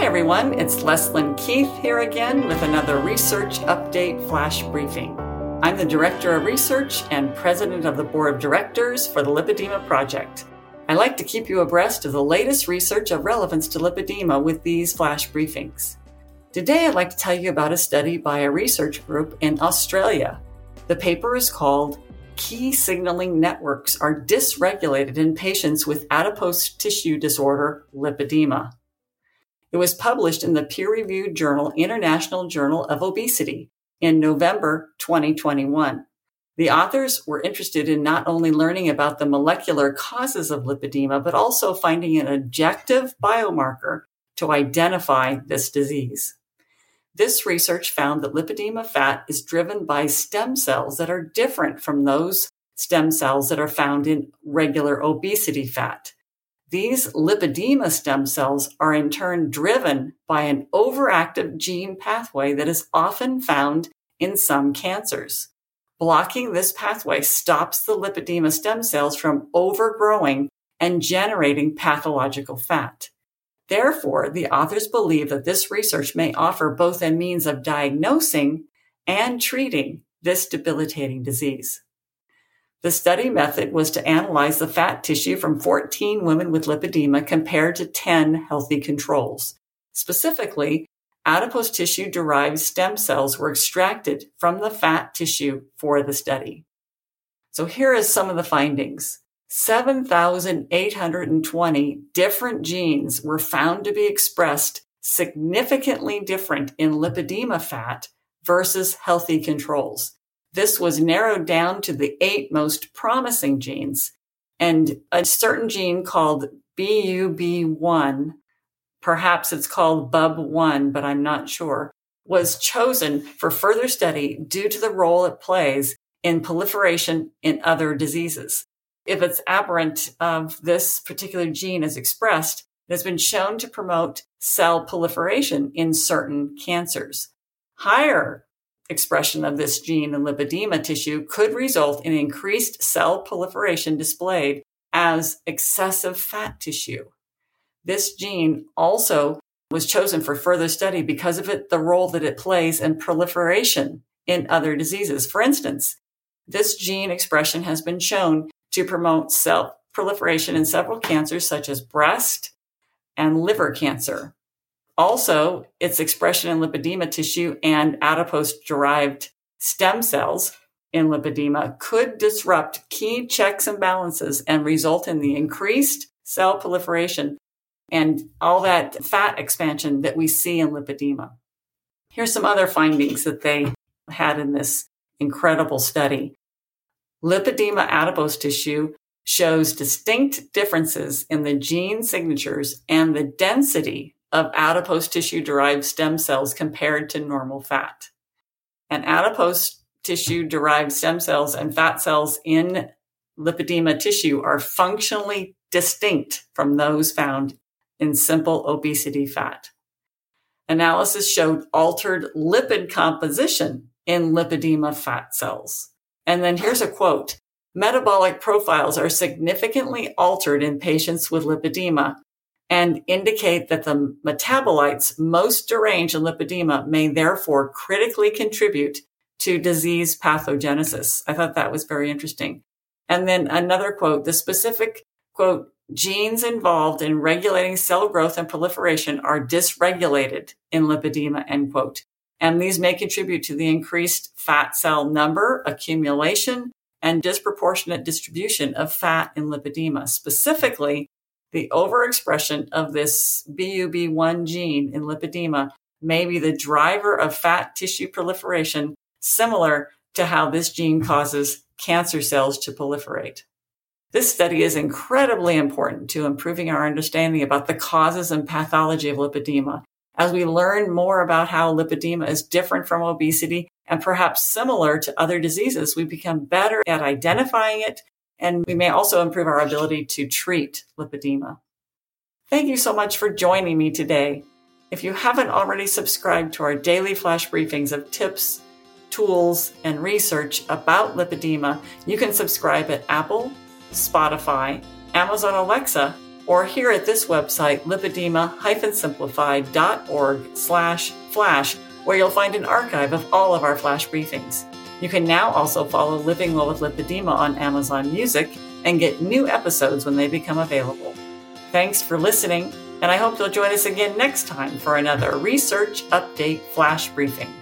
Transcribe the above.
Hi, everyone. It's Leslyn Keith here again with another Research Update Flash Briefing. I'm the Director of Research and President of the Board of Directors for the Lipedema Project. I like to keep you abreast of the latest research of relevance to lipedema with these flash briefings. Today, I'd like to tell you about a study by a research group in Australia. The paper is called Key Signaling Networks Are Dysregulated in Patients with Adipose Tissue Disorder, Lipedema. It was published in the peer reviewed journal International Journal of Obesity in November 2021. The authors were interested in not only learning about the molecular causes of lipedema, but also finding an objective biomarker to identify this disease. This research found that lipedema fat is driven by stem cells that are different from those stem cells that are found in regular obesity fat. These lipedema stem cells are in turn driven by an overactive gene pathway that is often found in some cancers. Blocking this pathway stops the lipedema stem cells from overgrowing and generating pathological fat. Therefore, the authors believe that this research may offer both a means of diagnosing and treating this debilitating disease. The study method was to analyze the fat tissue from 14 women with lipedema compared to 10 healthy controls. Specifically, adipose tissue derived stem cells were extracted from the fat tissue for the study. So here is some of the findings. 7,820 different genes were found to be expressed significantly different in lipedema fat versus healthy controls. This was narrowed down to the eight most promising genes and a certain gene called BUB1, perhaps it's called BUB1, but I'm not sure, was chosen for further study due to the role it plays in proliferation in other diseases. If it's aberrant of this particular gene is expressed, it has been shown to promote cell proliferation in certain cancers. Higher expression of this gene in lipedema tissue could result in increased cell proliferation displayed as excessive fat tissue. This gene also was chosen for further study because of it, the role that it plays in proliferation in other diseases. For instance, this gene expression has been shown to promote cell proliferation in several cancers such as breast and liver cancer. Also, its expression in lipedema tissue and adipose derived stem cells in lipedema could disrupt key checks and balances and result in the increased cell proliferation and all that fat expansion that we see in lipedema. Here's some other findings that they had in this incredible study. Lipedema adipose tissue shows distinct differences in the gene signatures and the density of adipose tissue derived stem cells compared to normal fat. And adipose tissue derived stem cells and fat cells in lipedema tissue are functionally distinct from those found in simple obesity fat. Analysis showed altered lipid composition in lipedema fat cells. And then here's a quote. Metabolic profiles are significantly altered in patients with lipedema and indicate that the metabolites most deranged in lipedema may therefore critically contribute to disease pathogenesis. I thought that was very interesting. And then another quote, the specific quote, genes involved in regulating cell growth and proliferation are dysregulated in lipedema, end quote. And these may contribute to the increased fat cell number, accumulation, and disproportionate distribution of fat in lipedema. Specifically, the overexpression of this BUB1 gene in lipedema may be the driver of fat tissue proliferation, similar to how this gene causes cancer cells to proliferate. This study is incredibly important to improving our understanding about the causes and pathology of lipedema. As we learn more about how lipedema is different from obesity and perhaps similar to other diseases, we become better at identifying it and we may also improve our ability to treat lipedema. Thank you so much for joining me today. If you haven't already subscribed to our daily flash briefings of tips, tools, and research about lipedema, you can subscribe at Apple, Spotify, Amazon Alexa, or here at this website, lipedema-simplified.org slash flash, where you'll find an archive of all of our flash briefings. You can now also follow Living Well with Lipedema on Amazon Music and get new episodes when they become available. Thanks for listening, and I hope you'll join us again next time for another Research Update Flash Briefing.